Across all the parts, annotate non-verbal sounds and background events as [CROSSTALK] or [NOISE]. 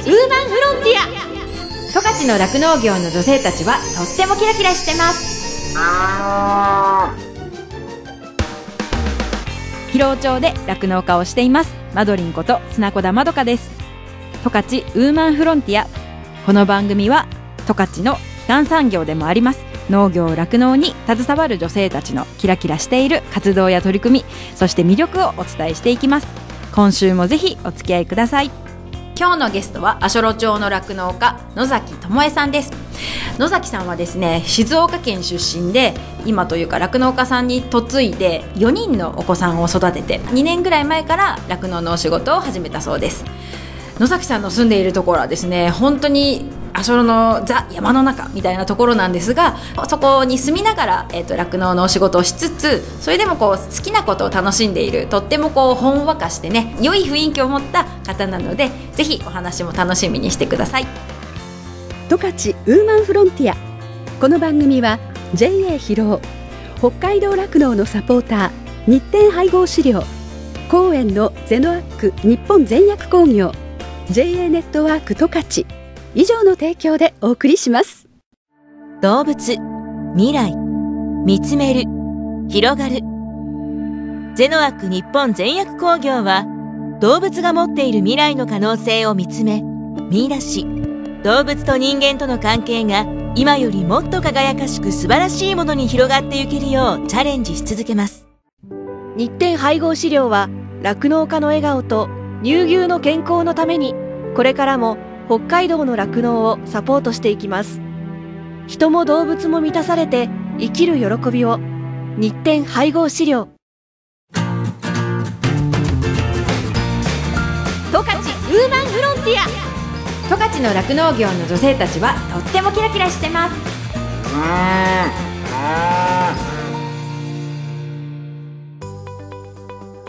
ウーマンフロンティア。十勝の酪農業の女性たちはとってもキラキラしてます。広尾町で酪農家をしています。マドリンこと砂子田まどかです。十勝ウーマンフロンティア。この番組は十勝の基幹産業でもあります。農業酪農に携わる女性たちのキラキラしている活動や取り組みそして魅力をお伝えしていきます。今週もぜひお付き合いください今日のゲストは阿蘇路町の酪農家野崎智恵さんです。野崎さんはですね静岡県出身で今というか酪農家さんに嫁いで4人のお子さんを育てて2年ぐらい前から酪農のお仕事を始めたそうです。野崎さんの住んでいるところはですね本当に阿蘇のザ山の中みたいなところなんですがそこに住みながら酪農、えーと、のお仕事をしつつそれでもこう好きなことを楽しんでいるとってもこうほんわかしてね良い雰囲気を持った方なのでぜひお話も楽しみにしてください。十勝ウーマンフロンティア。この番組は JA 広尾北海道酪農のサポーター日展配合資料公園のゼノアック日本全薬工業 JA ネットワーク十勝。以上の提供でお送りします。動物未来見つめる広がる。ゼノアック日本全薬工業は動物が持っている未来の可能性を見つめ見出し動物と人間との関係が今よりもっと輝かしく素晴らしいものに広がっていけるようチャレンジし続けます。日展配合飼料は酪農家の笑顔と乳牛の健康のためにこれからも北海道の酪農をサポートしていきます。人も動物も満たされて生きる喜びを。日展配合資料。十勝ウーマンフロンティア。十勝の酪農業の女性たちはとってもキラキラしてます。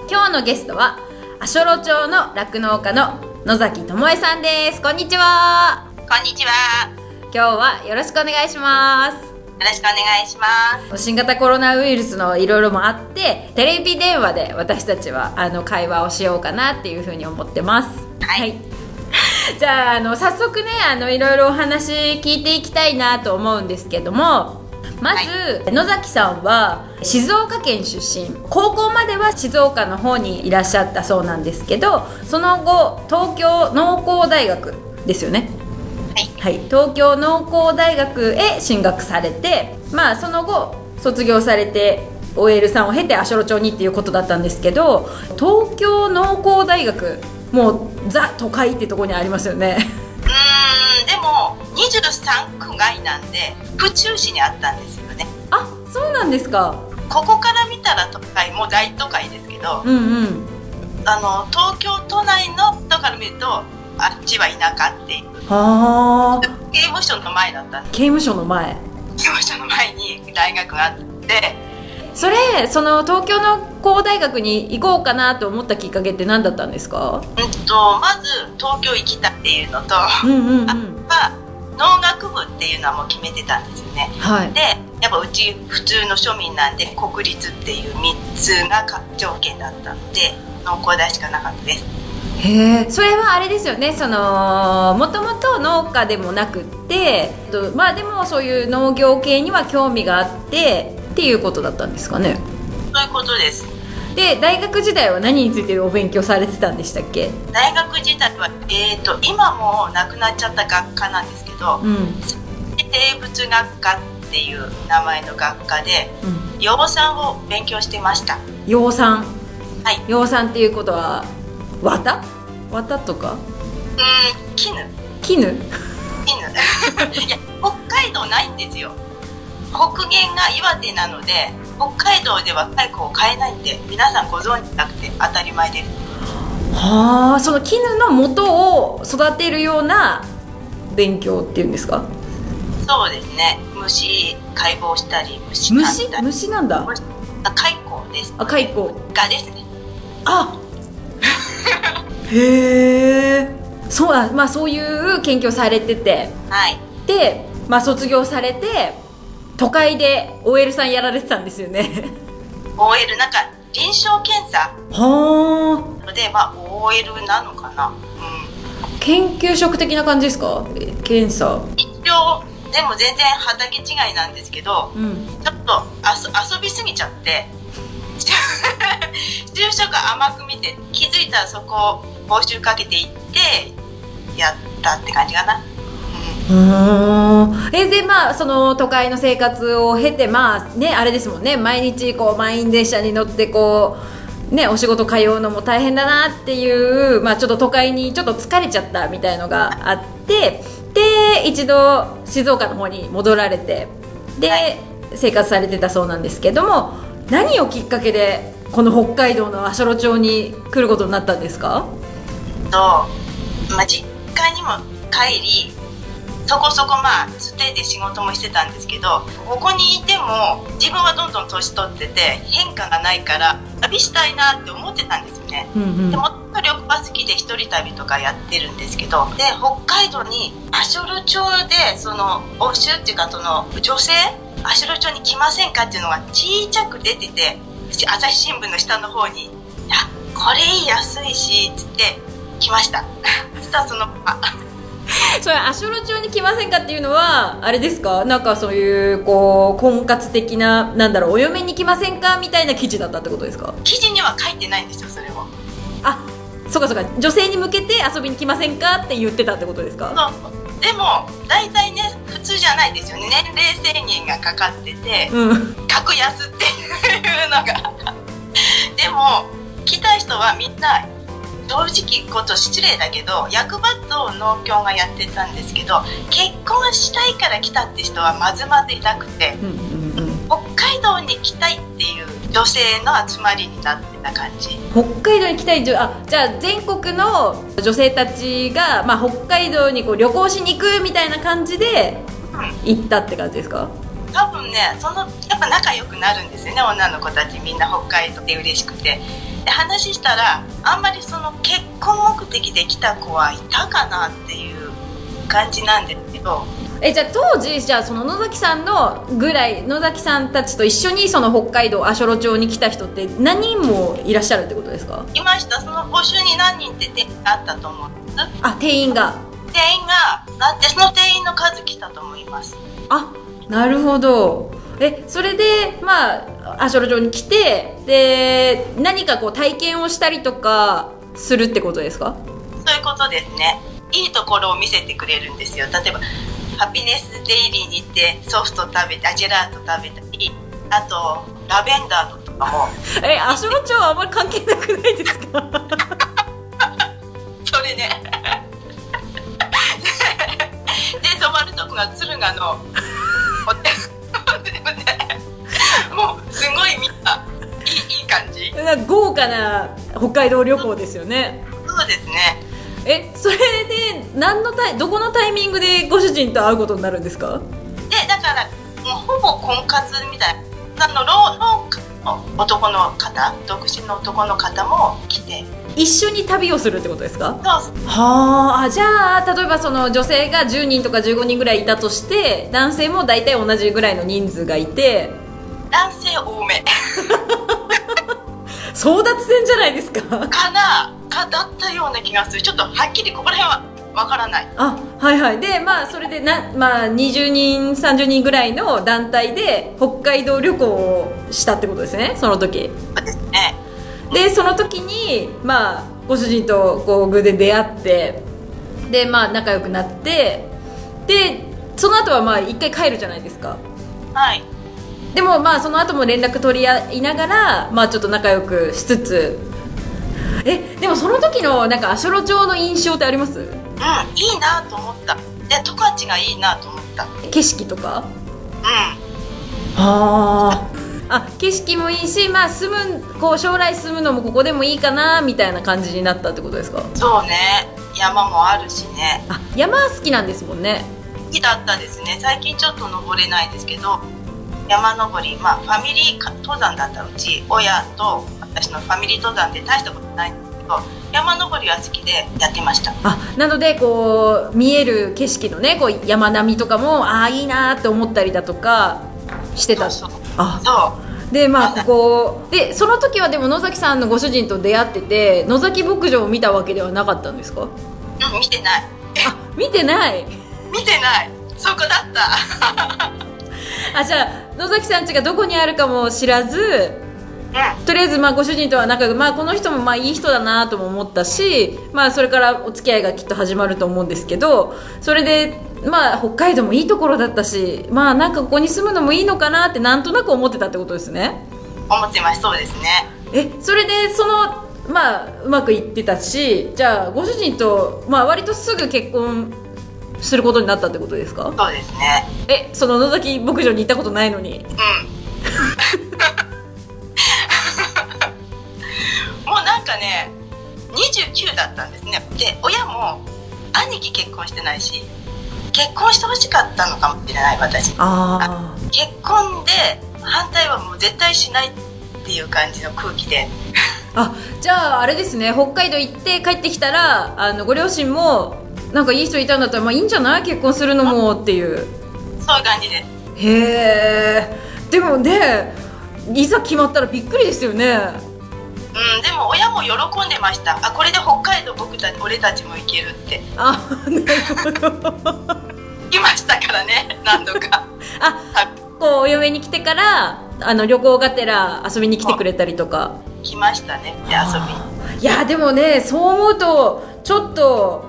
今日のゲストは足寄町の酪農家の野崎智恵さんです。こんにちは。こんにちは。今日はよろしくお願いします。よろしくお願いします。新型コロナウイルスのいろいろもあってテレビ電話で私たちはあの会話をしようかなっていうふうに思ってます。はい、はい、じゃああの早速ねあのいろいろお話聞いていきたいなと思うんですけどもまず、はい、野崎さんは静岡県出身。高校までは静岡の方にいらっしゃったそうなんですけどその後東京農工大学ですよね。はい、はい、東京農工大学へ進学されてまあその後卒業されて OL さんを経て足寄町にっていうことだったんですけど東京農工大学もうザ都会ってとこにありますよね。うんでも23区外なんで府中市にあったんですよね。あそうなんですか。ここから見たら都会もう大都会ですけど、うんうん、あの東京都内のとから見るとあっちは田舎っていう。は刑務所の前だったんです。刑務所の前。刑務所の前に大学があって。それその東京の工大学に行こうかなと思ったきっかけって何だったんですか、うんと、まず東京行きたいっていうのと、うんうんうん、あ農学部っていうのはもう決めてたんですよね、はい、でやっぱうち普通の庶民なんで国立っていう3つが条件だったので農工大しかなかったです。へえ。それはあれですよね。そのもともと農家でもなくってまあでもそういう農業系には興味があってっていうことだったんですかね。そういうことですで大学時代は何についてお勉強されてたんでしたっけ？大学時代は、えーと、今もなくなっちゃった学科なんですけど、うん、生物学科っていう名前の学科で、うん、養蚕を勉強してました。養蚕？はい。養蚕っていうことは綿？綿とか？うん絹。絹？絹。[LAUGHS] いや北海道ないんですよ北限が岩手なので北海道では蚕を買えないんで皆さんご存知なくて当たり前です。はあその絹の元を育てるような勉強っていうんですか？そうですね。虫解剖したり虫？虫虫なんだ？あ蚕ですあ蚕。がですね。あ！へえ。そうまあそういう研究されてて。はい。でまあ卒業されて都会で OL さんやられてたんですよね。OL なんか臨床検査。はあ。でまあ OL なのかな。うん。研究職的な感じですか？え検査。一応でも全然畑違いなんですけどうん。ちょっと遊遊びすぎちゃって。[LAUGHS] 就職甘く見て気づいたらそこを募集かけていってやったって感じかな、うん、えでまあその都会の生活を経てまあねあれですもんね。毎日こう満員電車に乗ってこうねお仕事通うのも大変だなっていうまあちょっと都会にちょっと疲れちゃったみたいのがあってで一度静岡の方に戻られてで、はい。生活されてたそうなんですけども何をきっかけでこの北海道の足寄町に来ることになったんですか？と、まあ、実家にも帰りそこそこまあステイで仕事もしてたんですけどここにいても自分はどんどん年取ってて変化がないから旅したいなって思ってたんですよね。うんうん。でもっと旅行は好きで一人旅とかやってるんですけどで北海道に足寄町でその募集っていうかその女性足寄町に来ませんかっていうのがちっちゃく出てて朝日新聞の下の方に「いやこれいい安いし」っつって来ました。[LAUGHS] そしたらそのあ [LAUGHS] それ足寄町に来ませんかっていうのはあれですか？なんかそういうこう婚活的ななんだろうお嫁に来ませんかみたいな記事だったってことですか？記事には書いてないんですよそれをあそうかそうか。女性に向けて遊びに来ませんかって言ってたってことですか？そう。でも大体ね普通じゃないですよね。年齢制限がかかっててうん。格安っていうのが。でも来た人はみんな正直こと失礼だけど役場と農協がやってたんですけど結婚したいから来たって人はまずまずいなくてうんうんうん。北海道に来たいっていう女性の集まりになってた感じ。北海道に来たい女あじゃあ全国の女性たちが、まあ、北海道にこう旅行しに行くみたいな感じで行ったって感じですか？多分ねそのやっぱ仲良くなるんですよね女の子たち。みんな北海道で嬉しくてで話したらあんまりその結婚目的で来た子はいたかなっていう感じなんですけど。えじゃあ当時じゃあその野崎さんのぐらい野崎さんたちと一緒にその北海道足寄町に来た人って何人もいらっしゃるってことですか？いました。その募集に何人って定員あったと思うんです。あ定員が。定員がだってその定員の数来たと思います。あなるほどえそれでまあ足寄町に来てで何かこう体験をしたりとかするってことですか？そういうことですね。いいところを見せてくれるんですよ。例えばハピネスデイリーに行ってソフト食べてあジェラート食べたりあとラベンダーとかも。[LAUGHS] え足寄町はあんまり関係なくないですか？それねで [LAUGHS] 泊まるとこが敦賀のホテル。でもうすごいみんないいいい感じ？豪華な北海道旅行ですよね。そうですね。えそれで何のタイどこのタイミングでご主人と会うことになるんですか？でだからもうほぼ婚活みたいな。あの老農家の男の方独身の男の方も来て。一緒に旅をするってことですか？はあじゃあ例えばその女性が10人とか15人ぐらいいたとして男性も大体同じぐらいの人数がいて。男性多め。[LAUGHS] 争奪戦じゃないですか。かなかだったような気がする。ちょっとはっきりここら辺はわからない。あはいはい。でまあそれでな、まあ、20人30人ぐらいの団体で北海道旅行をしたってことですねその時。そうですね。でその時にまあご主人とこう偶然出会ってでまあ仲良くなってでその後はまあ一回帰るじゃないですか。はい。でもまあその後も連絡取り合いながらまあちょっと仲良くしつつ。えでもその時のなんか足寄町の印象ってあります？うんいいなと思った。で十勝がいいなと思った。うん景色とか？あ。あ景色もいいしまあ住むこう将来住むのもここでもいいかなみたいな感じになったってことですか？そうね。山もあるしね。あ山好きなんですもんね。好きだったですね。最近ちょっと登れないですけど山登りまあファミリーか登山だったうち親と私のファミリー登山で大したことない。んでど山登りは好きでやってました。あなのでこう見える景色のねこう山並みとかもああいいなって思ったりだとかしてた。そうそう。あ。そう。でまあここでその時はでも野崎さんのご主人と出会ってて野崎牧場を見たわけではなかったんですか？うんうん見てない。あ見てない。見てない。そこだった。あじゃあ野崎さん家がどこにあるかも知らずうんとりあえずまあご主人とは仲良く、まあ、この人もまあいい人だなとも思ったし、まあ、それからお付き合いがきっと始まると思うんですけどそれで、まあ、北海道もいいところだったしまあなんかここに住むのもいいのかなってなんとなく思ってたってことですね。思ってますそうですね。えそれでそのまあうまくいってたしじゃあご主人と、まあ、割とすぐ結婚することになったってことですか？そうですね。えその野崎牧場に行ったことないのに。うん [LAUGHS] もうなんかね29だったんですね。で親も兄貴結婚してないし結婚してほしかったのかもしれない私。あ結婚で反対はもう絶対しないっていう感じの空気で。あじゃああれですね。北海道行って帰ってきたらあのご両親もなんかいい人いたんだったらまあいいんじゃない？結婚するのもっていう。そういう感じで。すへえでもねいざ決まったらびっくりですよねうん、でも親も喜んでました。あこれで北海道僕たち俺たちも行けるって。あなるほど。来ましたからね何度か。あこうお嫁に来てからあの旅行がてら遊びに来てくれたりとか。来ましたね。で遊び。にいやでもねそう思うとちょっと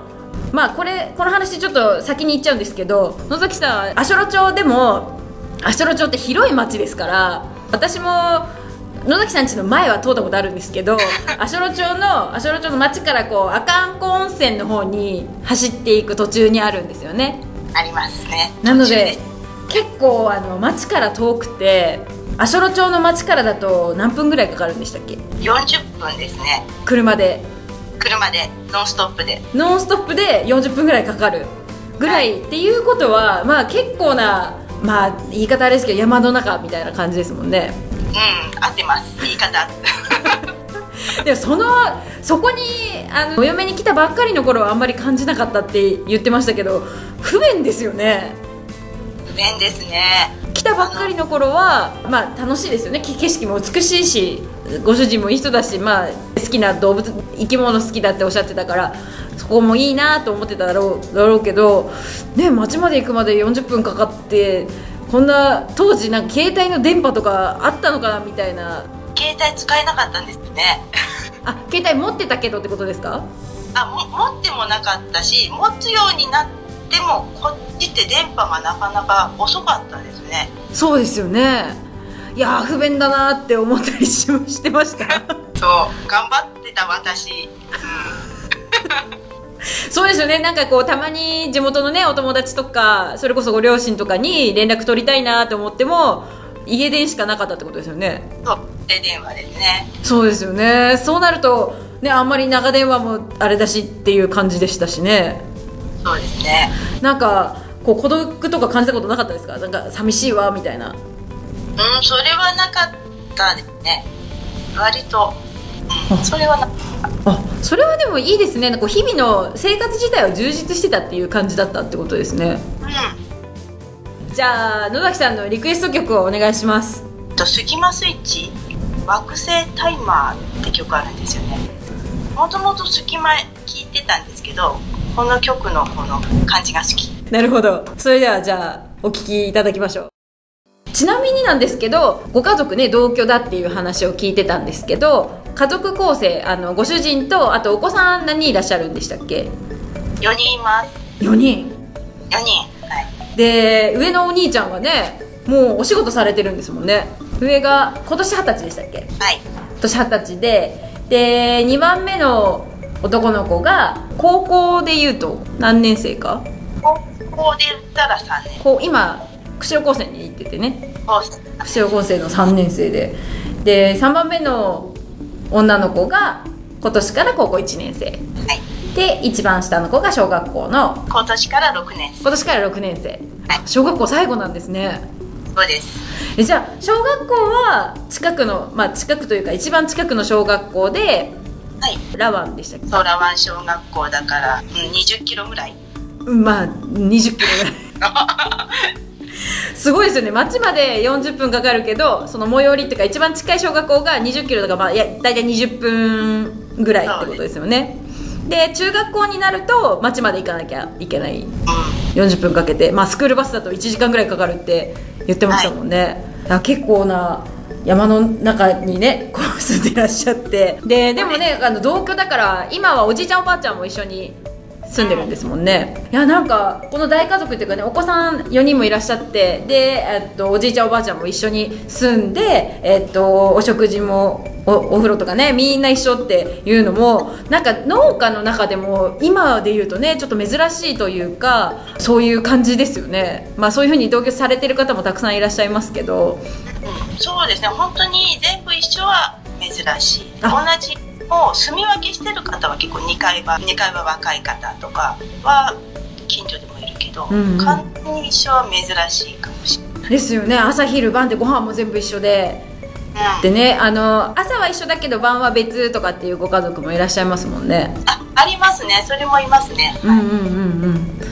まあこれこの話ちょっと先に言っちゃうんですけど野崎さん足寄町でも足寄町って広い町ですから私も野崎さん家の前は通ったことあるんですけど [LAUGHS] 足寄町の足寄町の町からこう阿寒湖温泉の方に走っていく途中にあるんですよね。ありますね。なので結構あの町から遠くて足寄町の町からだと何分ぐらいかかるんでしたっけ？40分ですね。車で。車でノンストップで。ノンストップで40分ぐらいかかるぐらい。っていうことはまあ結構なまあ言い方あれですけど山の中みたいな感じですもんねうん。合ってます。言い方。[LAUGHS] でもそのそこにあのお嫁に来たばっかりの頃はあんまり感じなかったって言ってましたけど不便ですよね。不便ですね。来たばっかりの頃はまあ楽しいですよね。き景色も美しいしご主人もいい人だし、まあ、好きな動物生き物好きだっておっしゃってたからそこもいいなと思ってただろうだろうけどね町まで行くまで40分かかってこんな当時なんか携帯の電波とかあったのかなみたいな。携帯使えなかったんですね。あ携帯持ってたけどってことですか？あも持ってもなかったし持つようになってもこっちって電波がなかなか遅かったですね。そうですよね。いやー不便だなって思ったりし [LAUGHS] してました。そう頑張ってた私、[LAUGHS] そうですよね。なんかこうたまに地元のねお友達とかそれこそご両親とかに連絡取りたいなと思っても家電しかなかったってことですよね。うん、そうで電話ですね。そうですよね。そうなるとねあんまり長電話もあれだしっていう感じでしたしね。そうですね。なんかこう孤独とか感じたことなかったですか？なんか寂しいわみたいな。うんそれはなかったですね。割と、うん、それはなあそれはでもいいですね。なんか日々の生活自体は充実してたっていう感じだったってことですね。うん。じゃあ野崎さんのリクエスト曲をお願いします。とスキマスイッチ惑星タイマーって曲あるんですよね。もともとスキマ聞いてたんですけどこの曲のこの感じが好き。なるほど。それではじゃあお聞きいただきましょう。ちなみになんですけどご家族ね同居だっていう話を聞いてたんですけど家族構成あのご主人とあとお子さん何人いらっしゃるんでしたっけ？4人います。4人。4人はい。で上のお兄ちゃんがねもうお仕事されてるんですもんね。上が今年二十歳でしたっけ？はい。今年二十歳でで2番目の男の子が高校でいうと何年生か？高校で言ったら3年。こう今釧路高専に行っててね。高釧路高専の3年生で。で3番目の女の子が今年から高校1年生。はい。で一番下の子が小学校の今年から6年今年から6年生。はい。小学校最後なんですね。そうです。えじゃあ小学校は近くのまあ近くというか一番近くの小学校ではい。ラワンでしたっけ？ソラワン小学校だから、うん、20キロぐらい。うんまあ20キロぐらい [LAUGHS] すごいですよね。町まで40分かかるけどその最寄りっていうか一番近い小学校が20キロだからまあいや大体20分ぐらいってことですよね。で中学校になると町まで行かなきゃいけない。うん。40分かけて、まあ、スクールバスだと1時間ぐらいかかるって言ってましたもんね、だから結構な山の中にねこう住んでらっしゃって。ででもねあの同居だから今はおじいちゃんおばあちゃんも一緒に住んでるんですもんね。いやなんかこの大家族っていうかねお子さん4人もいらっしゃってで、えっと、おじいちゃんおばあちゃんも一緒に住んで、えっと、お食事もおお風呂とかねみんな一緒っていうのもなんか農家の中でも今で言うとねちょっと珍しいというかそういう感じですよね。まあそういうふうに同居されてる方もたくさんいらっしゃいますけど。うんそうですね。本当に全部一緒は珍しい。同あじもう住み分けしてる方は結構2階は2階は若い方とかは近所でもいるけど、うん。うん完全に一緒は珍しいかもしれない、ですよね。朝昼晩でご飯も全部一緒で。うん。でねあの朝は一緒だけど晩は別とかっていうご家族もいらっしゃいますもんね。あありますね。それもいますね、うんうんうんうん。え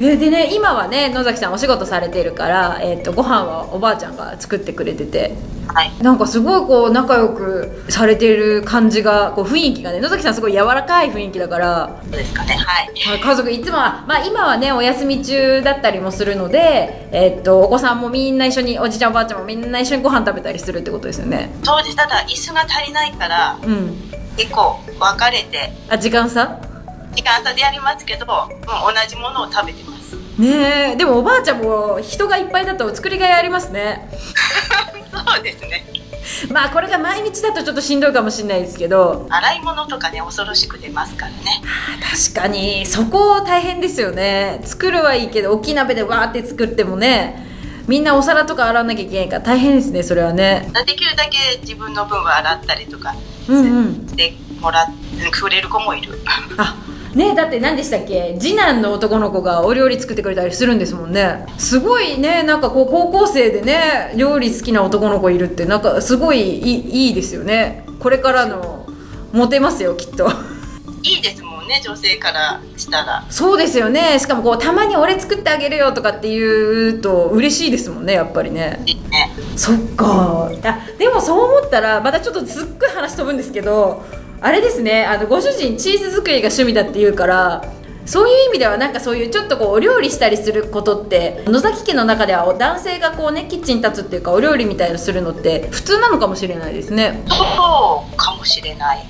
でね今はね野崎さんお仕事されてるから、えー、とご飯はおばあちゃんが作ってくれてて。はい。なんかすごいこう仲良くされてる感じがこう雰囲気がね野崎さんすごい柔らかい雰囲気だから。そうですかね。はい。はい家族いつもは、まあ、今はねお休み中だったりもするので、えー、とお子さんもみんな一緒におじいちゃんおばあちゃんもみんな一緒にご飯食べたりするってことですよね。そうですただ椅子が足りないからうん。結構分かれて。あ時間差？時間差でやりますけど、うん、同じものを食べてます。ねえ。でもおばあちゃんも人がいっぱいだと作りがいありますね。[LAUGHS] そうですね。まあこれが毎日だとちょっとしんどいかもしれないですけど。洗い物とかね恐ろしく出ますからね。確かに。そこ大変ですよね。作るはいいけど大きい鍋でわーって作ってもねみんなお皿とか洗わなきゃいけないから大変ですねそれはね。できるだけ自分の分は洗ったりとかうんうん。してもらってくれる子もいる。あねだって何でしたっけ？次男の男の子がお料理作ってくれたりするんですもんね。すごいねなんかこう高校生でね料理好きな男の子いるってなんかすごいいいいいですよね。これからのモテますよきっと。いいですもんね女性からしたら。そうですよね。しかもこうたまに俺作ってあげるよとかって言うと嬉しいですもんねやっぱりね。いいね。そっか。あでもそう思ったらまたちょっとすっごい話飛ぶんですけどあれですねあのご主人チーズ作りが趣味だっていうからそういう意味ではなんかそういうちょっとこうお料理したりすることって野崎家の中では男性がこうねキッチンに立つっていうかお料理みたいのするのって普通なのかもしれないですね。そうかもしれない、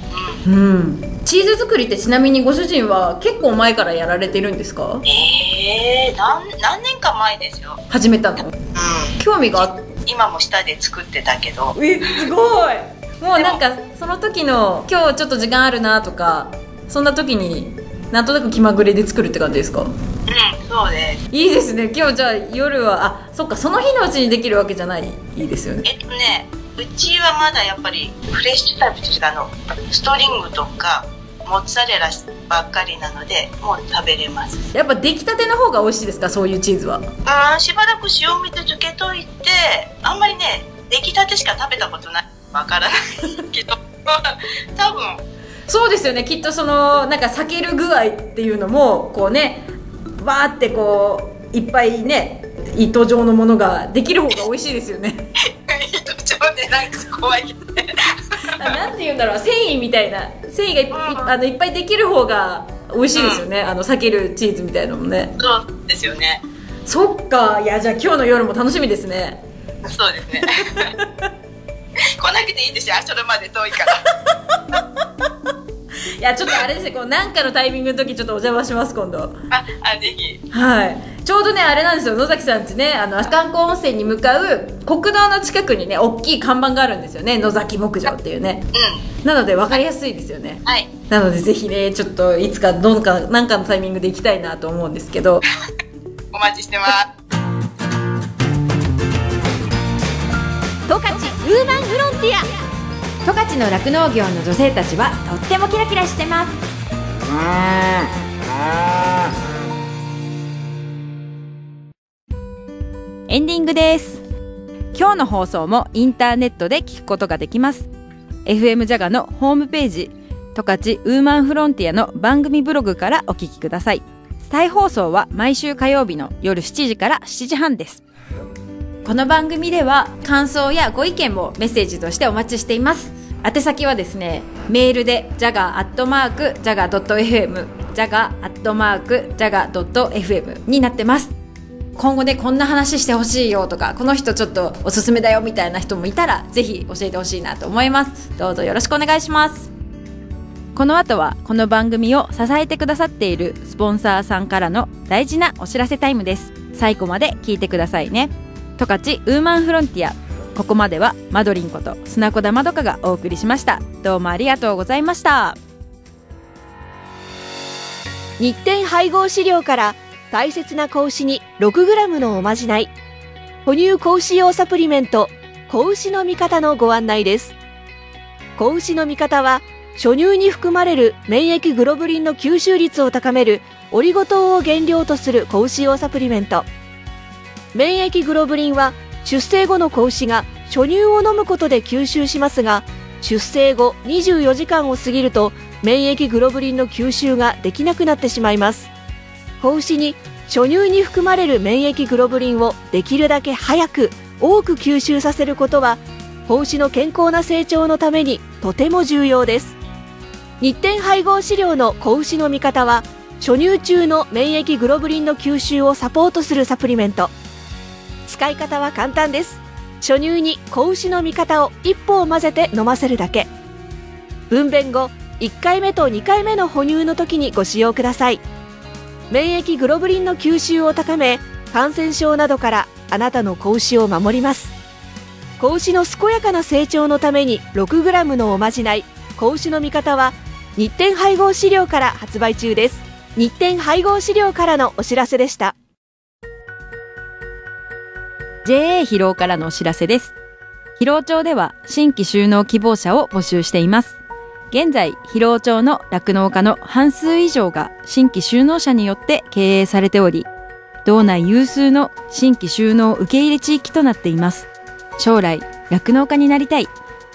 うん、うん。チーズ作りってちなみにご主人は結構前からやられてるんですか？えー、何何年か前ですよ、始めたの？うん、興味があっ今も下で作ってたけど。えすごいもうなんかその時の今日ちょっと時間あるなとかそんな時になんとなく気まぐれで作るって感じですか？うんそうです。いいですね。今日じゃあ夜はあそっかその日のうちにできるわけじゃない。いいですよね。えっとねうちはまだやっぱりフレッシュタイプというかあのストリングとかモッツァレラばっかりなのでもう食べれます。やっぱ出来たての方が美味しいですか？そういうチーズは。うんしばらく塩水漬けといてあんまりね出来たてしか食べたことないわからないけど多分。そうですよね。きっとそのなんか避ける具合っていうのもこうねわーってこういっぱいね糸状のものができる方が美味しいですよね。糸状でなんか怖いけどね。あなんて言うんだろう。繊維みたいな。繊維がいっいあのいっぱいできる方が美味しいですよね、あの避けるチーズみたいなのもね。そうですよね。そっか。いやじゃあ今日の夜も楽しみですね。そうですね [LAUGHS] 来なくていいですよ。それまで遠いから。[LAUGHS] いやちょっとあれですねこうなんかのタイミングの時ちょっとお邪魔します今度。ああぜひ。はい。ちょうどねあれなんですよ。野崎さんちねあの観光温泉に向かう国道の近くにね大きい看板があるんですよね。野崎牧場っていうね。うなので分かりやすいですよね。んはい。なのでぜひねちょっといつかどんかなんかのタイミングで行きたいなと思うんですけど。[LAUGHS] お待ちしてます。十勝ウーマンフロンティア。十勝の酪農業の女性たちはとってもキラキラしてます。エンディングです。今日の放送もインターネットで聞くことができます。FM ジャガのホームページ十勝ウーマンフロンティアの番組ブログからお聞きください。再放送は毎週火曜日の夜7時から7時半ですこの番組では感想やご意見もメッセージとしてお待ちしています。宛先はですねメールで jaga.jaga.fm jaga.jaga.fm になってます。今後ねこんな話してほしいよとかこの人ちょっとおすすめだよみたいな人もいたらぜひ教えてほしいなと思います。どうぞよろしくお願いします。この後はこの番組を支えてくださっているスポンサーさんからの大事なお知らせタイムです。最後まで聞いてくださいね。十勝ウーマンフロンティア。ここまではマドリンこと砂子田まどかがお送りしました。どうもありがとうございました。日展配合飼料から大切な子牛に 6g のおまじない。哺乳子牛用サプリメント子牛の味方のご案内です。子牛の味方は初乳に含まれる免疫グロブリンの吸収率を高めるオリゴ糖を原料とする子牛用サプリメント。免疫グロブリンは出生後の子牛が初乳を飲むことで吸収しますが出生後24時間を過ぎると免疫グロブリンの吸収ができなくなってしまいます。子牛に初乳に含まれる免疫グロブリンをできるだけ早く多く吸収させることは子牛の健康な成長のためにとても重要です。日展配合飼料の子牛の味方は初乳中の免疫グロブリンの吸収をサポートするサプリメント。使い方は簡単です。初乳に子牛の味方を一歩を混ぜて飲ませるだけ。分娩後1回目と2回目の哺乳の時にご使用ください。免疫グロブリンの吸収を高め感染症などからあなたの子牛を守ります。子牛の健やかな成長のために 6g のおまじない子牛の味方は日展配合飼料から発売中です。日展配合飼料からのお知らせでした。JA 疲労からのお知らせです。疲労町では新規収納希望者を募集しています。現在疲労町の酪農家の半数以上が新規収納者によって経営されており道内有数の新規収納受け入れ地域となっています。将来酪農家になりたい。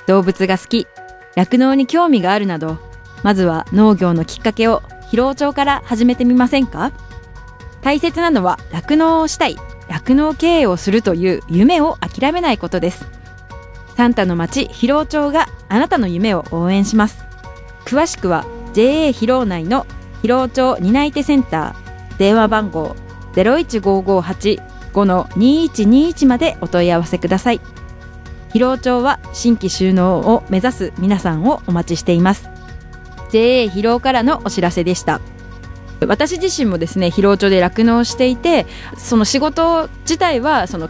動物が好き。酪農に興味があるなどまずは農業のきっかけを疲労町から始めてみませんか？大切なのは酪農をしたい。酪農経営をするという夢を諦めないことです。サンタの町広労町があなたの夢を応援します。詳しくは JA 広労内の広労町担い手センター電話番号015585-2121までお問い合わせください。広労町は新規収納を目指す皆さんをお待ちしています。JA 広労からのお知らせでした。私自身もですね疲労町で酪農していてその仕事自体はその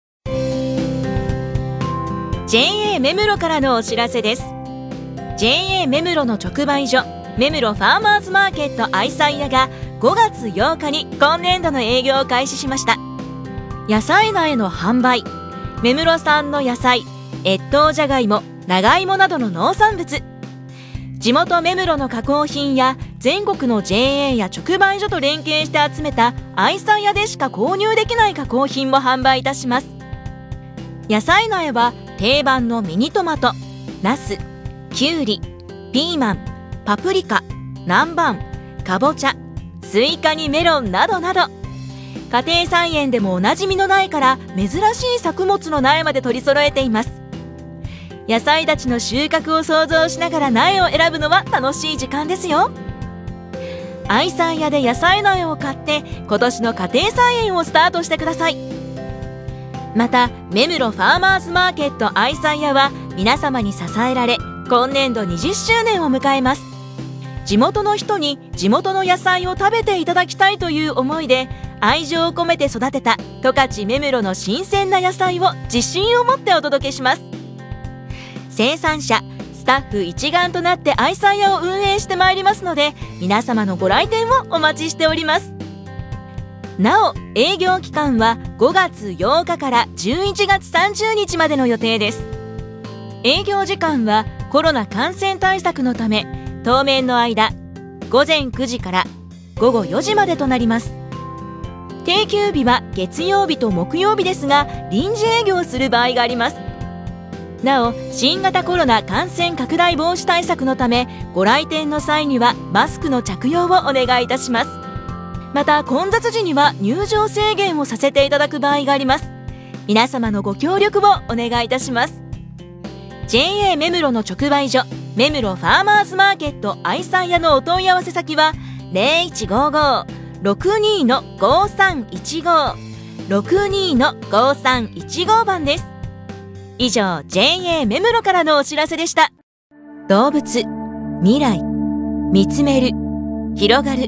JA 目室からのお知らせです。JA 目室の直売所目室ファーマーズマーケット愛妻屋が5月8日に今年度の営業を開始しました。野菜苗の販売目室産の野菜越冬じゃがいも長芋などの農産物。地元芽室の加工品や全国の JA や直売所と連携して集めた愛菜屋でしか購入できない加工品も販売いたします。野菜苗は定番のミニトマトナスキュウリピーマンパプリカ南蛮かぼちゃスイカにメロンなどなど。家庭菜園でもおなじみの苗から珍しい作物の苗まで取り揃えています。野菜たちの収穫を想像しながら苗を選ぶのは楽しい時間ですよ。愛菜屋で野菜苗を買って今年の家庭菜園をスタートしてください。また目黒ファーマーズマーケット愛妻屋は皆様に支えられ今年度20周年を迎えます。地元の人に地元の野菜を食べていただきたいという思いで愛情を込めて育てた十勝目室の新鮮な野菜を自信を持ってお届けします。生産者スタッフ一丸となって愛妻屋を運営してまいりますので皆様のご来店をお待ちしております。なお営業期間は5月8日から11月30日までの予定です。営業時間はコロナ感染対策のため当面の間午前9時から午後4時までとなります。定休日は月曜日と木曜日ですが臨時営業する場合があります。なお新型コロナ感染拡大防止対策のためご来店の際にはマスクの着用をお願いいたします。また混雑時には入場制限をさせていただく場合があります。皆様のご協力をお願いいたします。JA 目黒の直売所目黒ファーマーズマーケット愛妻屋のお問い合わせ先は0155-62-5315 62-5315番です。以上 JA 目黒からのお知らせでした。動物未来見つめる広がる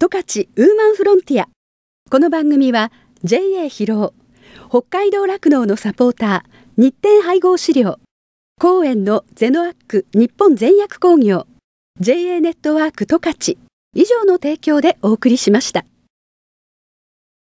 十勝ウーマンフロンティアこの番組は JA 広尾北海道酪農のサポーター日展配合資料公園のゼノアック日本全薬工業 JA ネットワーク十勝以上の提供でお送りしました。